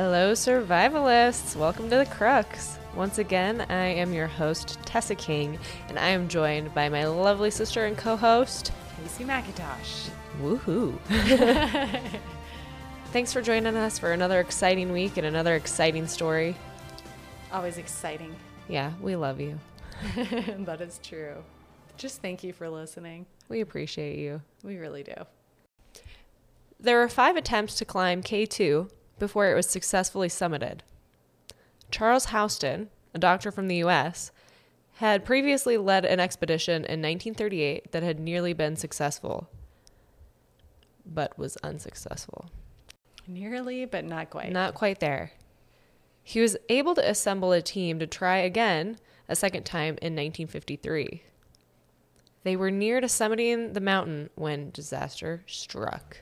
Hello, survivalists! Welcome to the Crux. Once again, I am your host, Tessa King, and I am joined by my lovely sister and co host, Kaycee McIntosh. Woohoo! Thanks for joining us for another exciting week and another exciting story. Always exciting. Yeah, we love you. that is true. Just thank you for listening. We appreciate you. We really do. There were five attempts to climb K2 before it was successfully summited. Charles Houston, a doctor from the US, had previously led an expedition in 1938 that had nearly been successful, but was unsuccessful. Nearly, but not quite. Not quite there. He was able to assemble a team to try again a second time in 1953. They were near to summiting the mountain when disaster struck.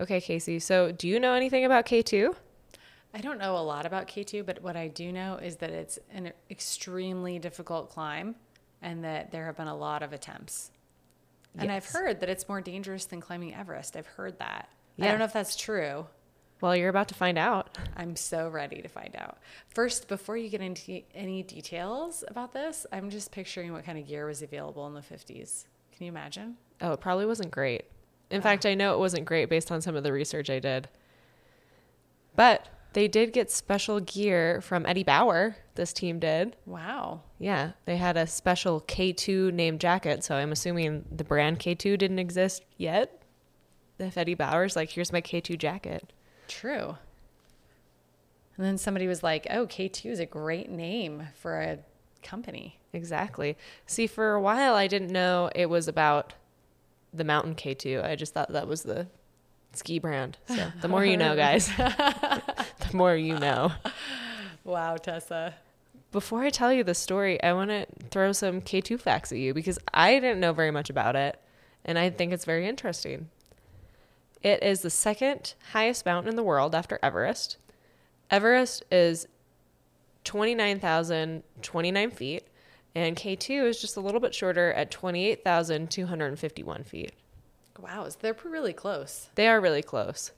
Okay, Kaycee, so do you know anything about K2? I don't know a lot about K2, but what I do know is that it's an extremely difficult climb and that there have been a lot of attempts. And I've heard that it's more dangerous than climbing Everest. I've heard that. I don't know if that's true. Well, you're about to find out. I'm so ready to find out. First, before you get into any details about this, I'm just picturing what kind of gear was available in the 50s. Can you imagine? Oh, it probably wasn't great. In fact, I know it wasn't great based on some of the research I did. But they did get special gear from Eddie Bauer, this team did. Wow. Yeah, they had a special K2 named jacket, so I'm assuming the brand K2 didn't exist yet. If Eddie Bauer's like, here's my K2 jacket. True. And then somebody was like, oh, K2 is a great name for a company. Exactly. See, for a while, I didn't know it was about the Mountain K2. I just thought that was the ski brand. So the more you know, guys, the more you know. Wow, Tessa. Before I tell you the story, I want to throw some K2 facts at you because I didn't know very much about it, and I think it's very interesting. It is the second highest mountain in the world after Everest. Everest is 29,029 feet, and K2 is just a little bit shorter at 28,251 feet. Wow, they're really close. They are really close.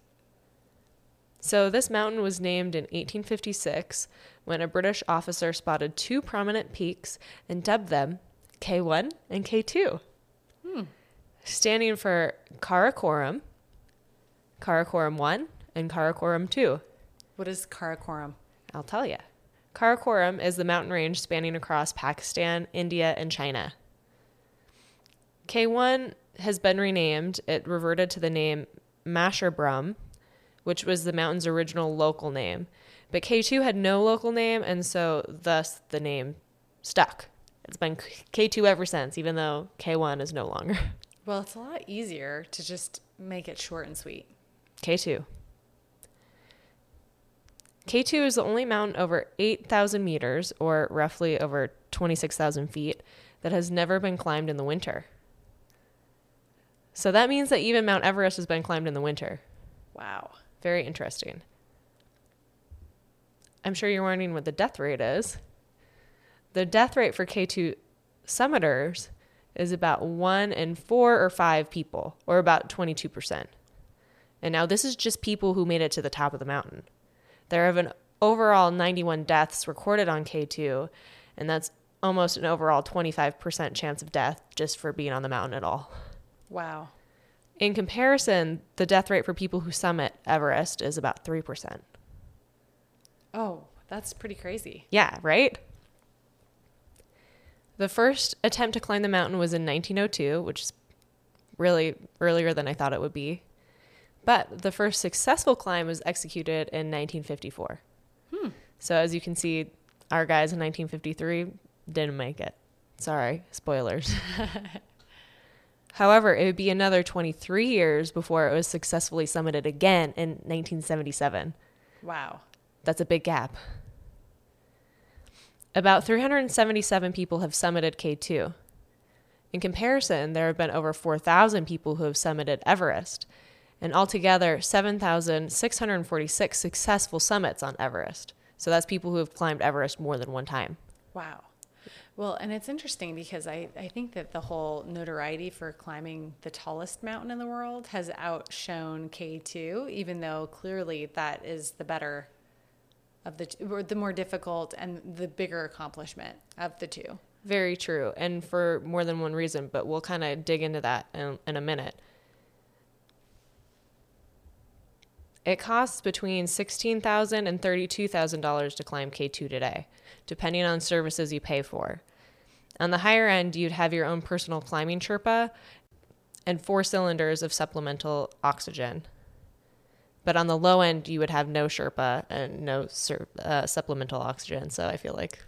So, this mountain was named in 1856 when a British officer spotted two prominent peaks and dubbed them K1 and K2, hmm. standing for Karakoram, Karakoram 1, and Karakoram 2. What is Karakoram? I'll tell you. Karakoram is the mountain range spanning across Pakistan, India, and China. K1 has been renamed. It reverted to the name Masherbrum, which was the mountain's original local name. But K2 had no local name, and so thus the name stuck. It's been K2 ever since, even though K1 is no longer. Well, it's a lot easier to just make it short and sweet. K2. K2 is the only mountain over 8,000 meters, or roughly over 26,000 feet, that has never been climbed in the winter. So that means that even Mount Everest has been climbed in the winter. Wow. Very interesting. I'm sure you're wondering what the death rate is. The death rate for K2 summiters is about one in four or five people, or about 22%. And now this is just people who made it to the top of the mountain. There have been overall 91 deaths recorded on K2, and that's almost an overall 25% chance of death just for being on the mountain at all. Wow. In comparison, the death rate for people who summit Everest is about 3%. Oh, that's pretty crazy. Yeah, right? The first attempt to climb the mountain was in 1902, which is really earlier than I thought it would be. But the first successful climb was executed in 1954. Hmm. So as you can see, our guys in 1953 didn't make it. Sorry, spoilers. However, it would be another 23 years before it was successfully summited again in 1977. Wow. That's a big gap. About 377 people have summited K2. In comparison, there have been over 4,000 people who have summited Everest, and altogether 7,646 successful summits on Everest. So that's people who have climbed Everest more than one time. Wow. Well, and it's interesting because I, I think that the whole notoriety for climbing the tallest mountain in the world has outshone K2, even though clearly that is the better of the, or the more difficult and the bigger accomplishment of the two. Very true, and for more than one reason, but we'll kind of dig into that in, in a minute. It costs between $16,000 and $32,000 to climb K2 today, depending on services you pay for. On the higher end, you'd have your own personal climbing Sherpa and four cylinders of supplemental oxygen. But on the low end, you would have no Sherpa and no sur- uh, supplemental oxygen. So I feel like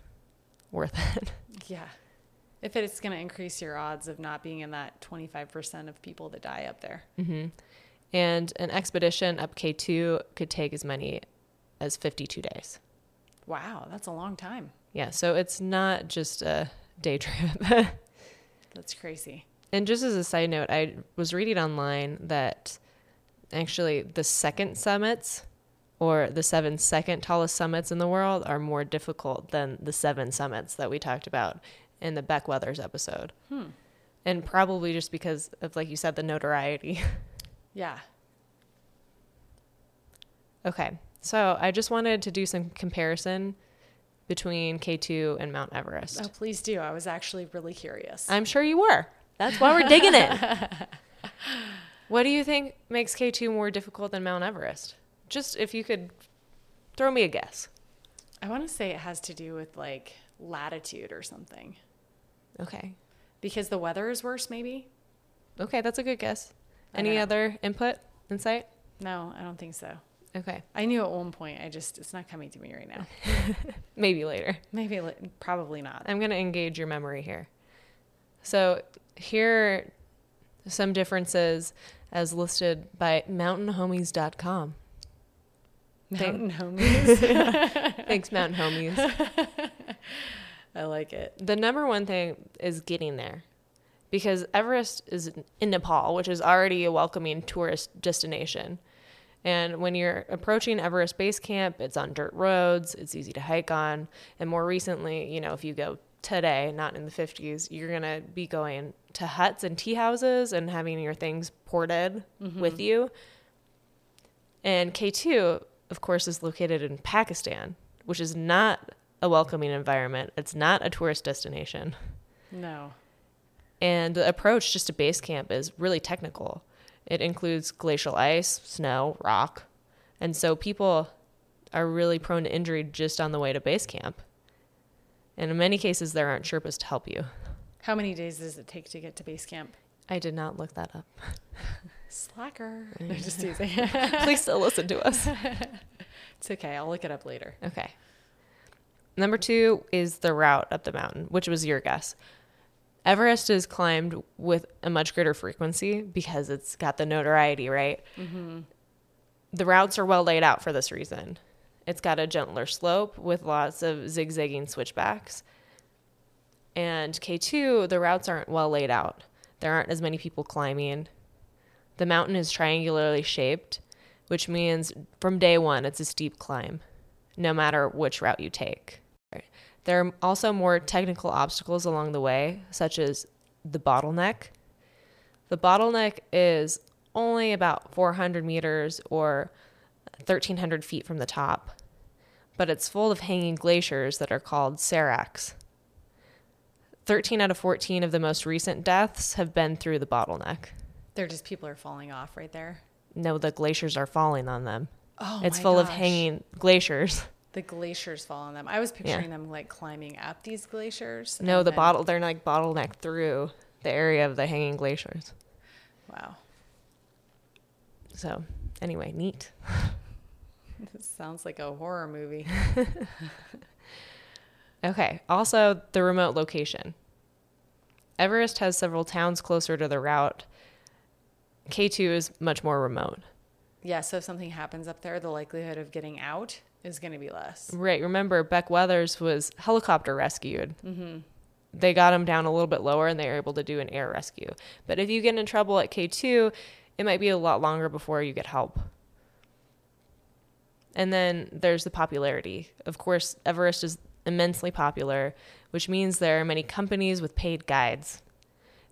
worth it. Yeah. If it's going to increase your odds of not being in that 25% of people that die up there. hmm And an expedition up K2 could take as many as 52 days. Wow, that's a long time. Yeah, so it's not just a day trip. That's crazy. and just as a side note, I was reading online that actually the second summits or the seven second tallest summits in the world are more difficult than the seven summits that we talked about in the Beck Weathers episode. Hmm. And probably just because of, like you said, the notoriety. Yeah. Okay, so I just wanted to do some comparison between K2 and Mount Everest. Oh, please do. I was actually really curious. I'm sure you were. That's why we're digging it. what do you think makes K2 more difficult than Mount Everest? Just if you could throw me a guess. I want to say it has to do with like latitude or something Okay. because the weather is worse, maybe? Okay, that's a good guess. Any other input, insight? No, I don't think so. Okay, I knew at one point. I just, it's not coming to me right now. maybe later. Maybe, li- probably not. I'm going to engage your memory here. So, here are some differences as listed by mountainhomies.com. Mountain homies. Thanks, Mountain Homies. I like it. The number one thing is getting there because Everest is in Nepal, which is already a welcoming tourist destination. And when you're approaching Everest Base Camp, it's on dirt roads, it's easy to hike on. And more recently, you know, if you go today, not in the 50s, you're going to be going to huts and tea houses and having your things ported mm-hmm. with you. And K2, of course, is located in Pakistan, which is not a welcoming environment. It's not a tourist destination. No. And the approach just to base camp is really technical. It includes glacial ice, snow, rock. And so people are really prone to injury just on the way to base camp. And in many cases, there aren't Sherpas to help you. How many days does it take to get to base camp? I did not look that up. Slacker. No, just teasing. Please still listen to us. it's okay. I'll look it up later. Okay. Number two is the route up the mountain, which was your guess. Everest is climbed with a much greater frequency because it's got the notoriety, right? Mm-hmm. The routes are well laid out for this reason. It's got a gentler slope with lots of zigzagging switchbacks. And K2, the routes aren't well laid out. There aren't as many people climbing. The mountain is triangularly shaped, which means from day one, it's a steep climb, no matter which route you take. There are also more technical obstacles along the way, such as the bottleneck. The bottleneck is only about 400 meters or 1,300 feet from the top, but it's full of hanging glaciers that are called seracs. 13 out of 14 of the most recent deaths have been through the bottleneck. They're just people are falling off right there. No, the glaciers are falling on them. Oh, it's full of hanging glaciers. The glaciers fall on them. I was picturing them like climbing up these glaciers. No, the then- bottle they're like bottlenecked through the area of the hanging glaciers. Wow. So, anyway, neat. This sounds like a horror movie. Okay. Also, the remote location. Everest has several towns closer to the route. K2 is much more remote. yeah, so if something happens up there, the likelihood of getting out is going to be less. Right. Remember, Beck Weathers was helicopter rescued. Mm-hmm. They got him down a little bit lower and they were able to do an air rescue. But if you get in trouble at K2, it might be a lot longer before you get help. And then there's the popularity. Of course, Everest is immensely popular, which means there are many companies with paid guides.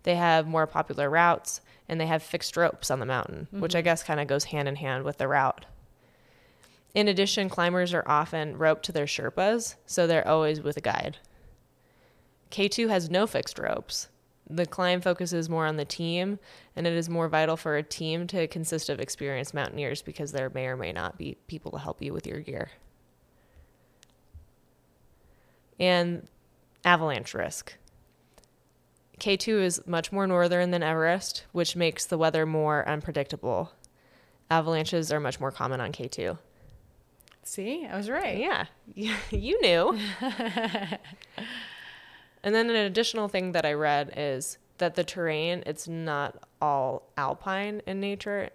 They have more popular routes and they have fixed ropes on the mountain, which I guess kind of goes hand in hand with the route. In addition, climbers are often roped to their Sherpas, so they're always with a guide. K2 has no fixed ropes. The climb focuses more on the team, and it is more vital for a team to consist of experienced mountaineers because there may or may not be people to help you with your gear. And avalanche risk. K2 is much more northern than Everest, which makes the weather more unpredictable. Avalanches are much more common on K2. See, I was right. Yeah, you knew. and then an additional thing that I read is that the terrain it's not all alpine in nature,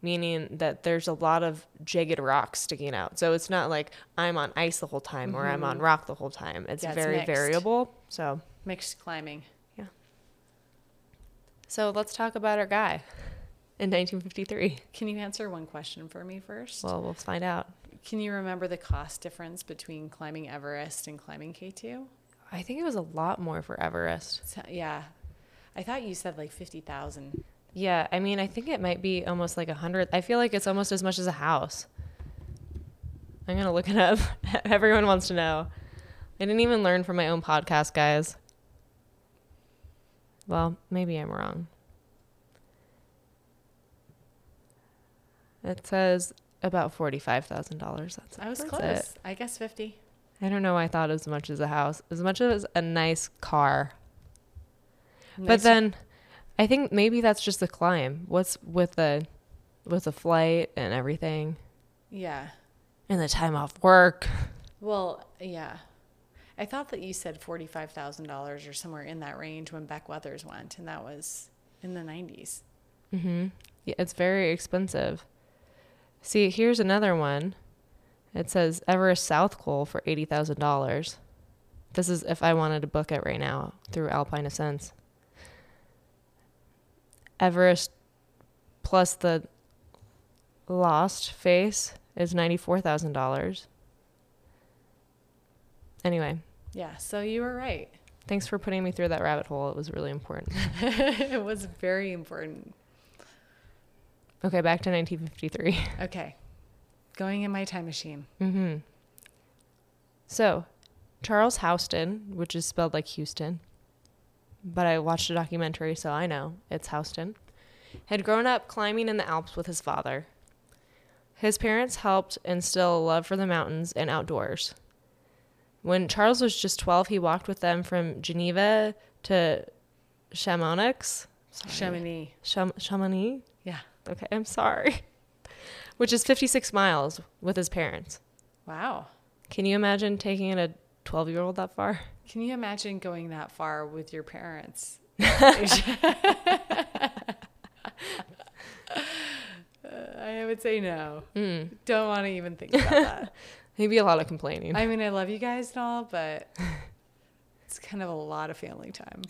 meaning that there's a lot of jagged rocks sticking out. So it's not like I'm on ice the whole time or I'm on mm-hmm. rock the whole time. It's Yeah, very variable. So Mixed climbing. Yeah. So let's talk about our guy in 1953. Can you answer one question for me first? Well, we'll find out. Can you remember the cost difference between climbing Everest and climbing K2? I think it was a lot more for Everest. So, yeah. I thought you said like 50,000. Yeah, I mean, I think it might be almost like a hundred. I feel like it's almost as much as a house. I'm gonna look it up. Everyone wants to know. I didn't even learn from my own podcast, guys. Well, maybe I'm wrong. It says about forty-five thousand dollars. That's I was that's close. it. I guess 50. I don't know. I thought as much as a house, as much as a nice car. But then I think maybe that's just the climb. What's with the with the flight and everything Yeah. and the time off work. Well, yeah. I thought that you said $45,000 or somewhere in that range when Beck Weathers went, and that was in the 90s. Mm-hmm. Yeah, it's very expensive. See, here's another one. It says Everest South Col for eighty thousand dollars. This is if I wanted to book it right now through Alpine Ascents. Everest plus the Lost Face is ninety four thousand dollars. Anyway, Yeah, so you were right. thanks for putting me through that rabbit hole. It was really important. it was very important. Okay, back to 1953. Okay. Going in my time machine. Mm-hmm. So, Charles Houston, which is spelled like Houston, but I watched a documentary, so I know it's Houston, had grown up climbing in the Alps with his father. His parents helped instill a love for the mountains and outdoors. When Charles was just 12, he walked with them from Geneva to Chamonix. Sorry. Chamonix. Cham- Chamonix? Okay, I'm sorry. Which is 56 miles with his parents. Wow. Can you imagine taking a 12 year old that far? Can you imagine going that far with your parents? I would say no. Mm. Don't want to even think about that. Maybe a lot of complaining. I mean, I love you guys and all, but it's kind of a lot of family time.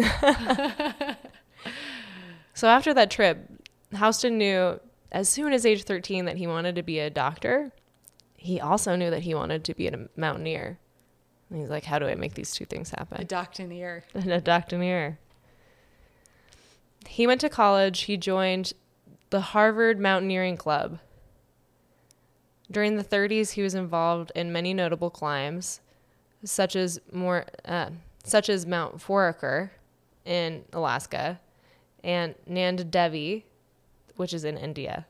so after that trip, Houston knew as soon as age 13 that he wanted to be a doctor. He also knew that he wanted to be a mountaineer. And he's like, how do I make these two things happen? A happen? doctinier. a doctinier. He went to college. He joined the Harvard Mountaineering Club. During the 30s, he was involved in many notable climbs, such as more, uh, such as Mount Foraker in Alaska, and Nanda Devi, which is in India.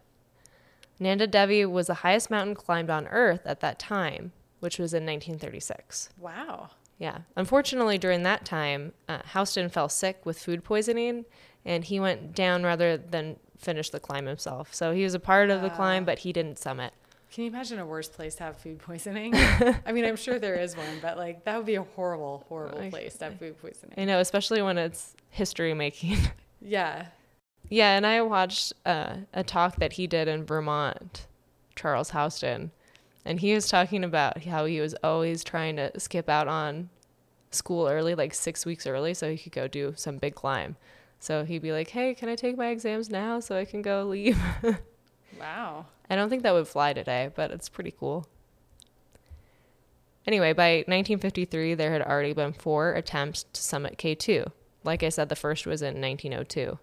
Nanda Devi was the highest mountain climbed on Earth at that time, which was in 1936. Wow. Yeah. Unfortunately, during that time, uh, Houston fell sick with food poisoning and he went down rather than finish the climb himself. So he was a part of the climb, Ah. but he didn't summit. Can you imagine a worse place to have food poisoning? I mean, I'm sure there is one, but like that would be a horrible, horrible place to have food poisoning. I know, especially when it's history making. Yeah. Yeah. And I watched uh, a talk that he did in Vermont, Charles Houston. And he was talking about how he was always trying to skip out on school early, like six weeks early, so he could go do some big climb. So he'd be like, hey, can I take my exams now so I can go leave? Wow. I don't think that would fly today, but it's pretty cool. Anyway, by 1953, there had already been four attempts to summit K2. Like I said, the first was in 1902.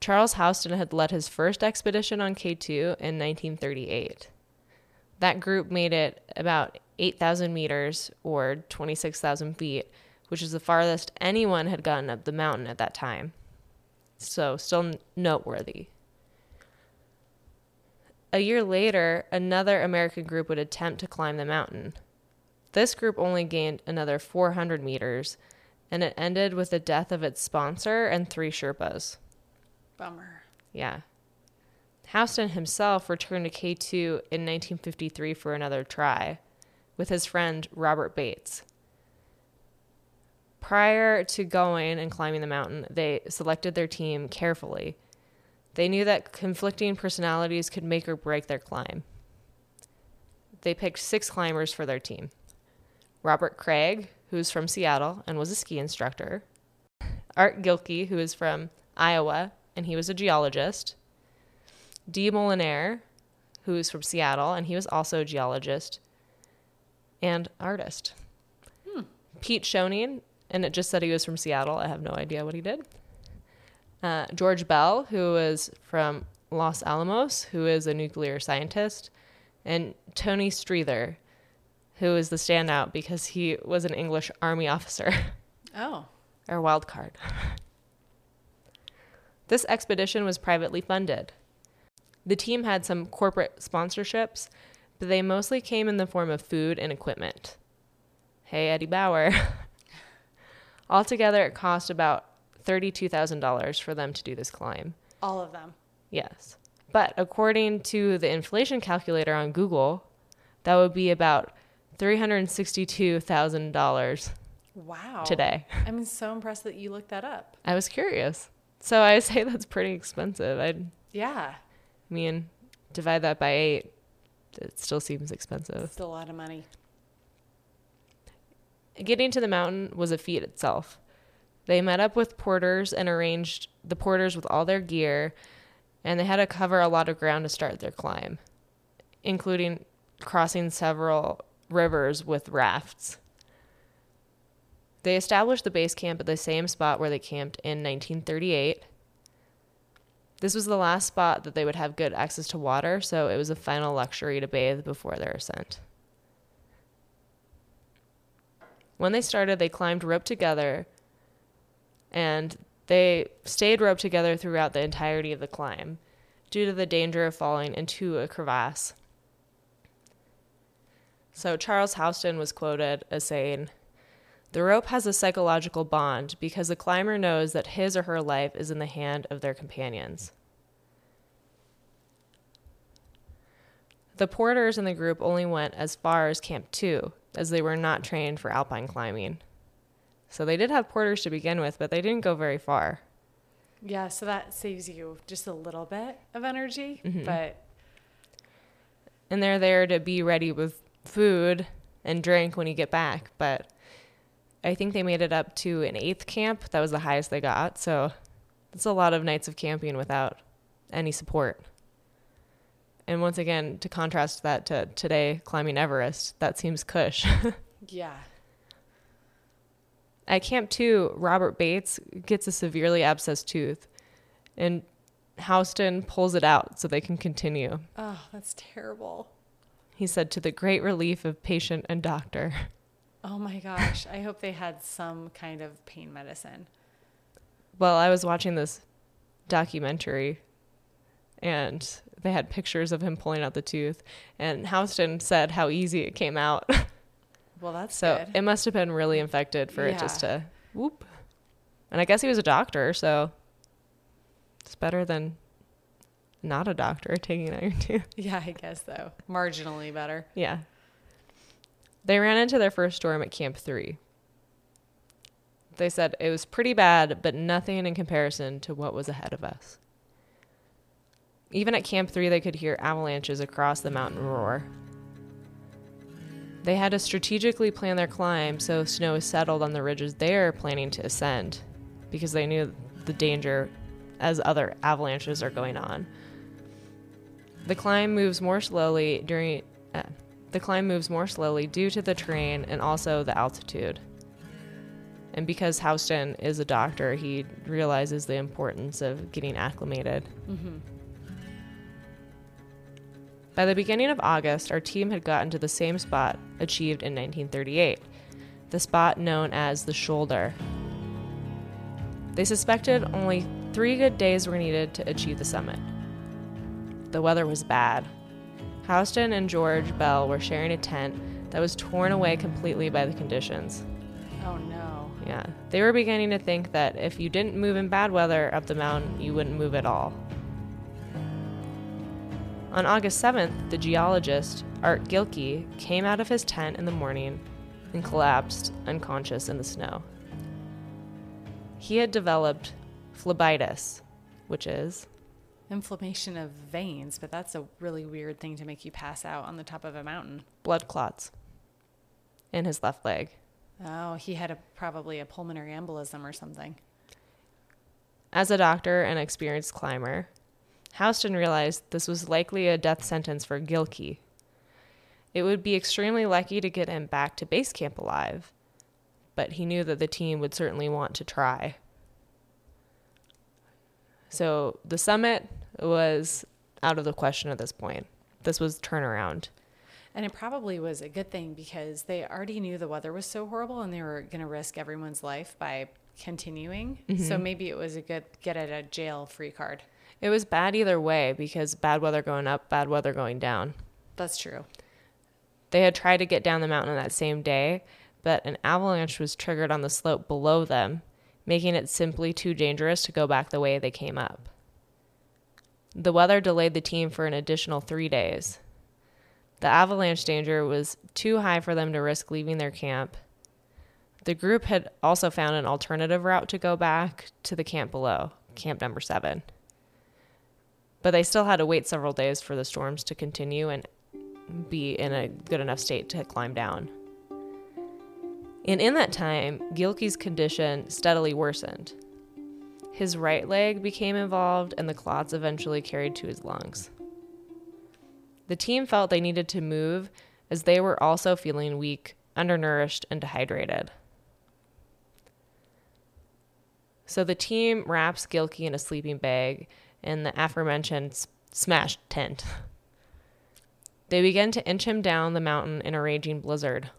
Charles Houston had led his first expedition on K2 in 1938. That group made it about 8,000 meters or 26,000 feet, which is the farthest anyone had gotten up the mountain at that time. So, still noteworthy. A year later, another American group would attempt to climb the mountain. This group only gained another 400 meters, and it ended with the death of its sponsor and three Sherpas. Bummer. Yeah. Houston himself returned to K2 in 1953 for another try with his friend Robert Bates. Prior to going and climbing the mountain, they selected their team carefully. They knew that conflicting personalities could make or break their climb. They picked six climbers for their team Robert Craig, who's from Seattle and was a ski instructor, Art Gilkey, who is from Iowa and he was a geologist, Dee Molenaar, who is from Seattle and he was also a geologist, and artist. Pete Schoening, and it just said he was from Seattle. I have no idea what he did. Uh, George Bell, who is from Los Alamos, who is a nuclear scientist, and Tony Streather, who is the standout because he was an English army officer Oh. or wild card. this expedition was privately funded. The team had some corporate sponsorships, but they mostly came in the form of food and equipment. Hey, Eddie Bauer. Altogether, it cost about $32,000 for them to do this climb. All of them. Yes. But according to the inflation calculator on Google, that would be about $362,000 Wow. today. I'm so impressed that you looked that up. I was curious. So I say that's pretty expensive. I'd Yeah. I mean, divide that by eight, it still seems expensive. It's a lot of money. Getting to the mountain was a feat itself. They met up with porters and arranged the porters with all their gear, and they had to cover a lot of ground to start their climb, including crossing several rivers with rafts. They established the base camp at the same spot where they camped in 1938. This was the last spot that they would have good access to water, so it was a final luxury to bathe before their ascent. When they started, they climbed rope together and they stayed roped together throughout the entirety of the climb due to the danger of falling into a crevasse. So Charles Houston was quoted as saying, The rope has a psychological bond because the climber knows that his or her life is in the hand of their companions. The porters in the group only went as far as Camp 2, as they were not trained for alpine climbing. So they did have porters to begin with, but they didn't go very far. Yeah, so that saves you just a little bit of energy, Mhm. but And they're there to be ready with food and drink when you get back. But I think they made it up to an eighth camp. That was the highest they got. So it's a lot of nights of camping without any support. And once again, to contrast that to today climbing Everest, that seems cush. yeah. At Camp 2, Robert Bates gets a severely abscessed tooth, and Houston pulls it out so they can continue. Oh, that's terrible. He said, to the great relief of patient and doctor. Oh my gosh. I hope they had some kind of pain medicine. Well, I was watching this documentary, and they had pictures of him pulling out the tooth, and Houston said how easy it came out. Well, that's so good. it must have been really infected for it just to whoop. And I guess he was a doctor, so it's better than not a doctor taking out your tooth. yeah, I guess so. Marginally better. Yeah. They ran into their first storm at Camp 3. They said it was pretty bad, but nothing in comparison to what was ahead of us. Even at Camp 3, they could hear avalanches across the mountain roar. They had to strategically plan their climb so snow is settled on the ridges they're planning to ascend because they knew the danger as other avalanches are going on. The climb moves more slowly during uh, the climb moves more slowly due to the terrain and also the altitude. And because Houston is a doctor, he realizes the importance of getting acclimated. Mm-hmm. By the beginning of August, our team had gotten to the same spot achieved in 1938, the spot known as the shoulder. They suspected only three good days were needed to achieve the summit. The weather was bad. Houston and George Bell were sharing a tent that was torn away completely by the conditions. Oh no. Yeah, they were beginning to think that if you didn't move in bad weather up the mountain, you wouldn't move at all. On August 7th, the geologist, Art Gilkey, came out of his tent in the morning and collapsed unconscious in the snow. He had developed phlebitis, which is Inflammation of veins, but that's a really weird thing to make you pass out on the top of a mountain. blood clots in his left leg. Oh, he had a, probably a pulmonary embolism or something. As a doctor and experienced climber, Houston realized this was likely a death sentence for Gilkey. It would be extremely lucky to get him back to base camp alive, but he knew that the team would certainly want to try. So the summit was out of the question at this point. This was turnaround. And it probably was a good thing because they already knew the weather was so horrible and they were going to risk everyone's life by continuing. So mm-hmm. maybe it was a good get out of jail free card. It was bad either way because bad weather going up, bad weather going down. That's true. They had tried to get down the mountain that same day, but an avalanche was triggered on the slope below them, making it simply too dangerous to go back the way they came up. The weather delayed the team for an additional three days. The avalanche danger was too high for them to risk leaving their camp. The group had also found an alternative route to go back to the camp below, camp number seven. But they still had to wait several days for the storms to continue and be in a good enough state to climb down. And in that time, Gilkey's condition steadily worsened. His right leg became involved, and the clots eventually carried to his lungs. The team felt they needed to move as they were also feeling weak, undernourished, and dehydrated. So the team wraps Gilkey in a sleeping bag in the aforementioned smashed tent. They begin to inch him down the mountain in a raging blizzard.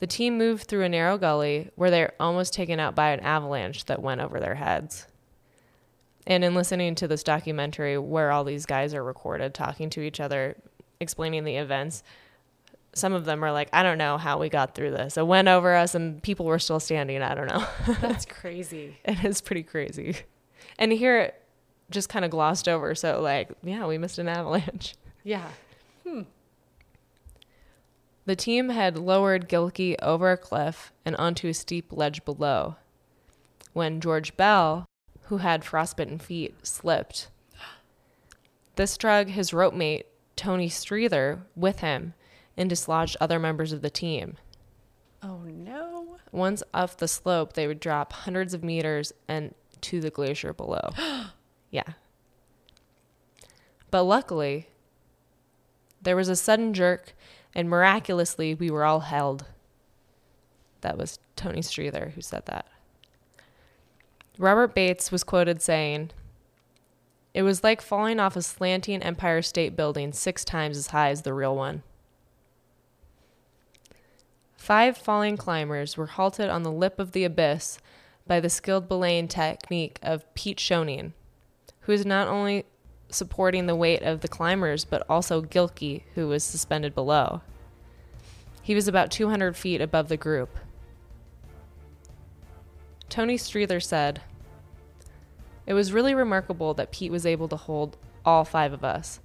The team moved through a narrow gully where they were almost taken out by an avalanche that went over their heads. And in listening to this documentary where all these guys are recorded talking to each other, explaining the events, some of them are like, I don't know how we got through this. It went over us and people were still standing. I don't know. That's crazy. it is pretty crazy. And here it just kind of glossed over. So, like, yeah, we missed an avalanche. Yeah. Hmm. The team had lowered Gilkey over a cliff and onto a steep ledge below when George Bell, who had frostbitten feet, slipped. This drug his rope mate, Tony Streather, with him and dislodged other members of the team. Oh no. Once off the slope, they would drop hundreds of meters and to the glacier below. yeah. But luckily, there was a sudden jerk, and miraculously, we were all held. That was Tony Streather who said that. Robert Bates was quoted saying, It was like falling off a slanting Empire State Building six times as high as the real one. Five falling climbers were halted on the lip of the abyss by the skilled belaying technique of Pete Schoening, who is not only supporting the weight of the climbers, but also Gilkey, who was suspended below. He was about 200 feet above the group. Tony Streather said, It was really remarkable that Pete was able to hold all five of us.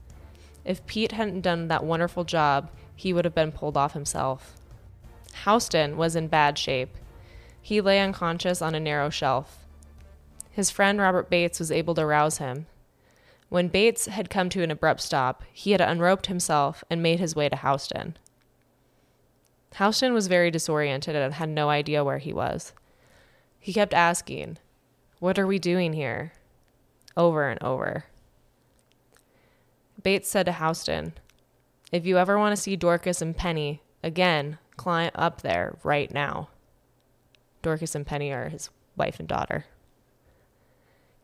If Pete hadn't done that wonderful job, he would have been pulled off himself. Houston was in bad shape. He lay unconscious on a narrow shelf. His friend Robert Bates was able to rouse him. When Bates had come to an abrupt stop, he had unroped himself and made his way to Houston. Houston was very disoriented and had no idea where he was. He kept asking, What are we doing here? over and over. Bates said to Houston, If you ever want to see Dorcas and Penny again, climb up there right now. Dorcas and Penny are his wife and daughter.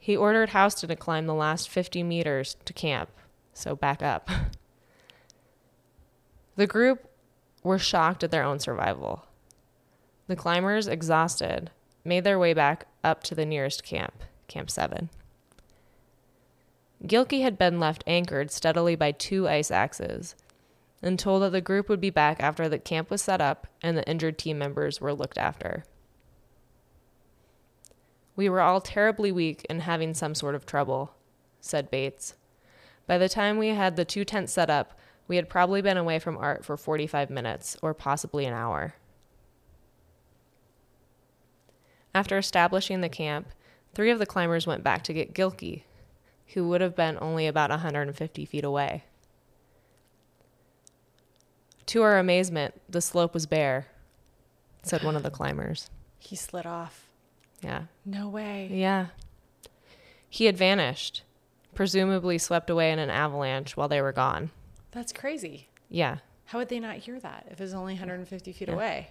He ordered Houston to climb the last 50 meters to camp, so back up. The group were shocked at their own survival. The climbers, exhausted, made their way back up to the nearest camp, Camp 7. Gilkey had been left anchored steadily by two ice axes and told that the group would be back after the camp was set up and the injured team members were looked after. We were all terribly weak and having some sort of trouble, said Bates. By the time we had the two tents set up, we had probably been away from Art for 45 minutes or possibly an hour. After establishing the camp, three of the climbers went back to get Gilkey, who would have been only about 150 feet away. To our amazement, the slope was bare, said one of the climbers. He slid off. Yeah. No way. Yeah. He had vanished, presumably swept away in an avalanche while they were gone. That's crazy. Yeah. How would they not hear that if it was only 150 feet Yeah. away?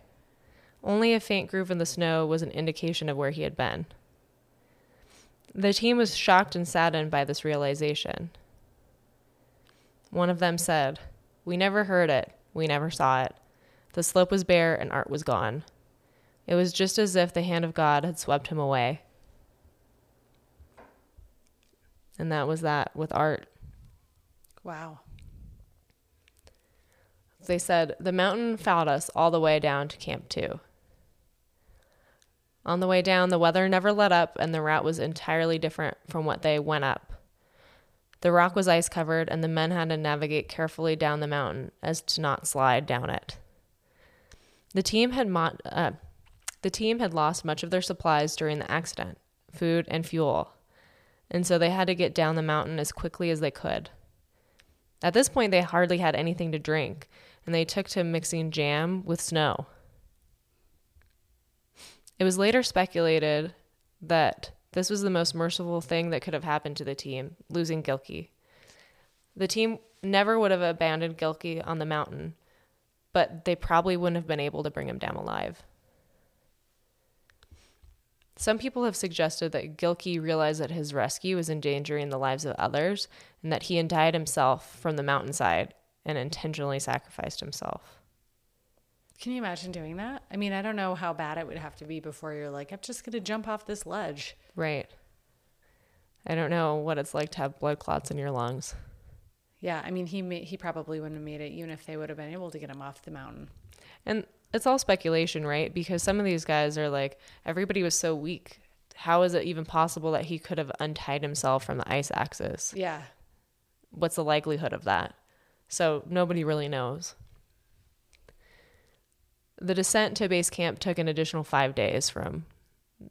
Only a faint groove in the snow was an indication of where he had been. The team was shocked and saddened by this realization. One of them said, We never heard it. We never saw it. The slope was bare and Art was gone. It was just as if the hand of God had swept him away. And that was that with Art. Wow. They said, The mountain followed us all the way down to Camp 2. On the way down, the weather never let up, and the route was entirely different from what they went up. The rock was ice covered, and the men had to navigate carefully down the mountain as to not slide down it. The team had mo- uh, the team had lost much of their supplies during the accident, food and fuel, and so they had to get down the mountain as quickly as they could. At this point, they hardly had anything to drink, and they took to mixing jam with snow. It was later speculated that this was the most merciful thing that could have happened to the team, losing Gilkey. The team never would have abandoned Gilkey on the mountain, but they probably wouldn't have been able to bring him down alive. Some people have suggested that Gilkey realized that his rescue was endangering the lives of others and that he untied himself from the mountainside and intentionally sacrificed himself. Can you imagine doing that? I mean, I don't know how bad it would have to be before you're like, I'm just going to jump off this ledge. Right. I don't know what it's like to have blood clots in your lungs. Yeah, I mean, he ma- he probably wouldn't have made it even if they would have been able to get him off the mountain. And it's all speculation, right? Because some of these guys are like, everybody was so weak. How is it even possible that he could have untied himself from the ice axis? Yeah. What's the likelihood of that? So nobody really knows. The descent to base camp took an additional five days from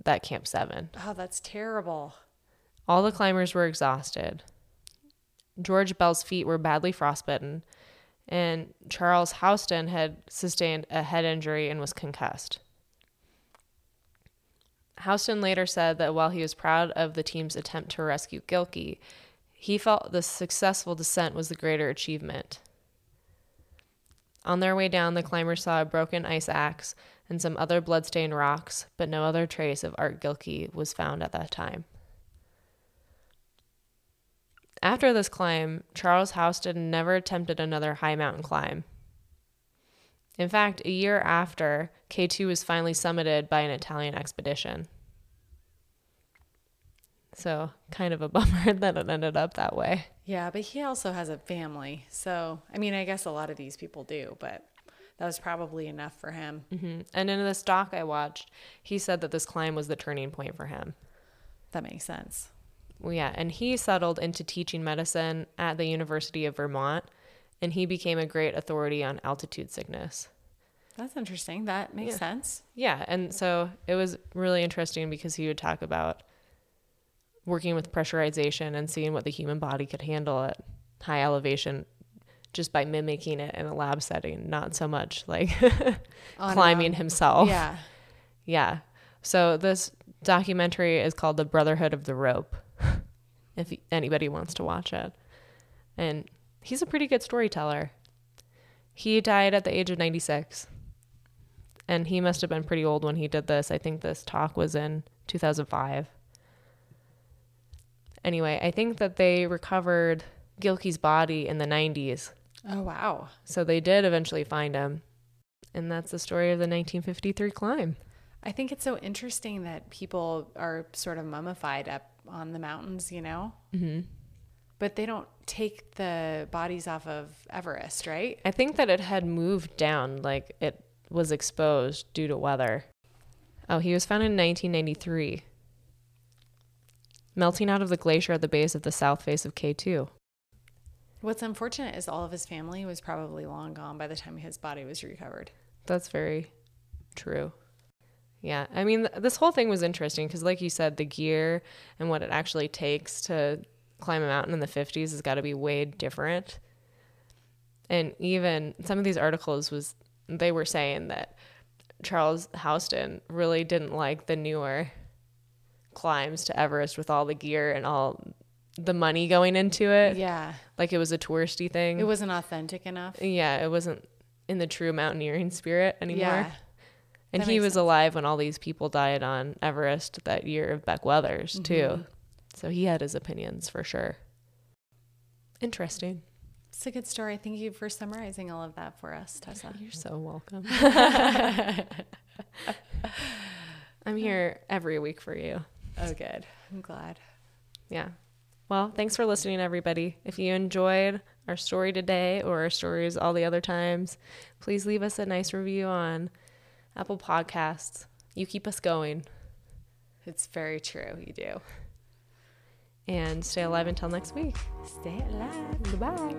that Camp 7. Oh, that's terrible. All the climbers were exhausted. George Bell's feet were badly frostbitten, and Charles Houston had sustained a head injury and was concussed. Houston later said that while he was proud of the team's attempt to rescue Gilkey, he felt the successful descent was the greater achievement. On their way down, the climbers saw a broken ice axe and some other bloodstained rocks, but no other trace of Art Gilkey was found at that time. After this climb, Charles Houston never attempted another high mountain climb. In fact, a year after, K2 was finally summited by an Italian expedition. So, kind of a bummer that it ended up that way. Yeah, but he also has a family. So, I mean, I guess a lot of these people do, but that was probably enough for him. hmm And in this doc I watched, he said that this climb was the turning point for him. That makes sense. Well, yeah, and he settled into teaching medicine at the University of Vermont, and he became a great authority on altitude sickness. That's interesting. That makes Yeah. sense. Yeah, and so it was really interesting because he would talk about working with pressurization and seeing what the human body could handle at high elevation just by mimicking it in a lab setting, not so much like climbing um, himself. Yeah. Yeah. So this documentary is called The Brotherhood of the Rope, if anybody wants to watch it. And he's a pretty good storyteller. He died at the age of 96. And he must have been pretty old when he did this. I think this talk was in 2005. Anyway, I think that they recovered Gilkey's body in the 90s. Oh, wow. So they did eventually find him. And that's the story of the 1953 climb. I think it's so interesting that people are sort of mummified up on the mountains, you know? Mm-hmm. But they don't take the bodies off of Everest, right? I think that it had moved down, like it was exposed due to weather. Oh, he was found in 1993, melting out of the glacier at the base of the south face of K2. What's unfortunate is all of his family was probably long gone by the time his body was recovered. That's very true. Yeah, I mean, th- this whole thing was interesting because, like you said, the gear and what it actually takes to climb a mountain in the 50s has got to be way different. And even some of these articles was they were saying that Charles Houston really didn't like the newer climbs to Everest with all the gear and all the money going into it. Yeah. Like it was a touristy thing. It wasn't authentic enough. yeah, it wasn't in the true mountaineering spirit anymore. Yeah. And That he was sense. alive when all these people died on Everest that year of Beck Weathers, too. Mm-hmm. So he had his opinions for sure. Interesting. It's a good story. Thank you for summarizing all of that for us, Tessa. You're so welcome. I'm here every week for you. Oh, good. I'm glad. Yeah. Well, thanks for listening, everybody. If you enjoyed our story today or our stories all the other times, please leave us a nice review on Apple Podcasts. You keep us going It's very true. You do. and stay alive until next week. Stay alive. Goodbye.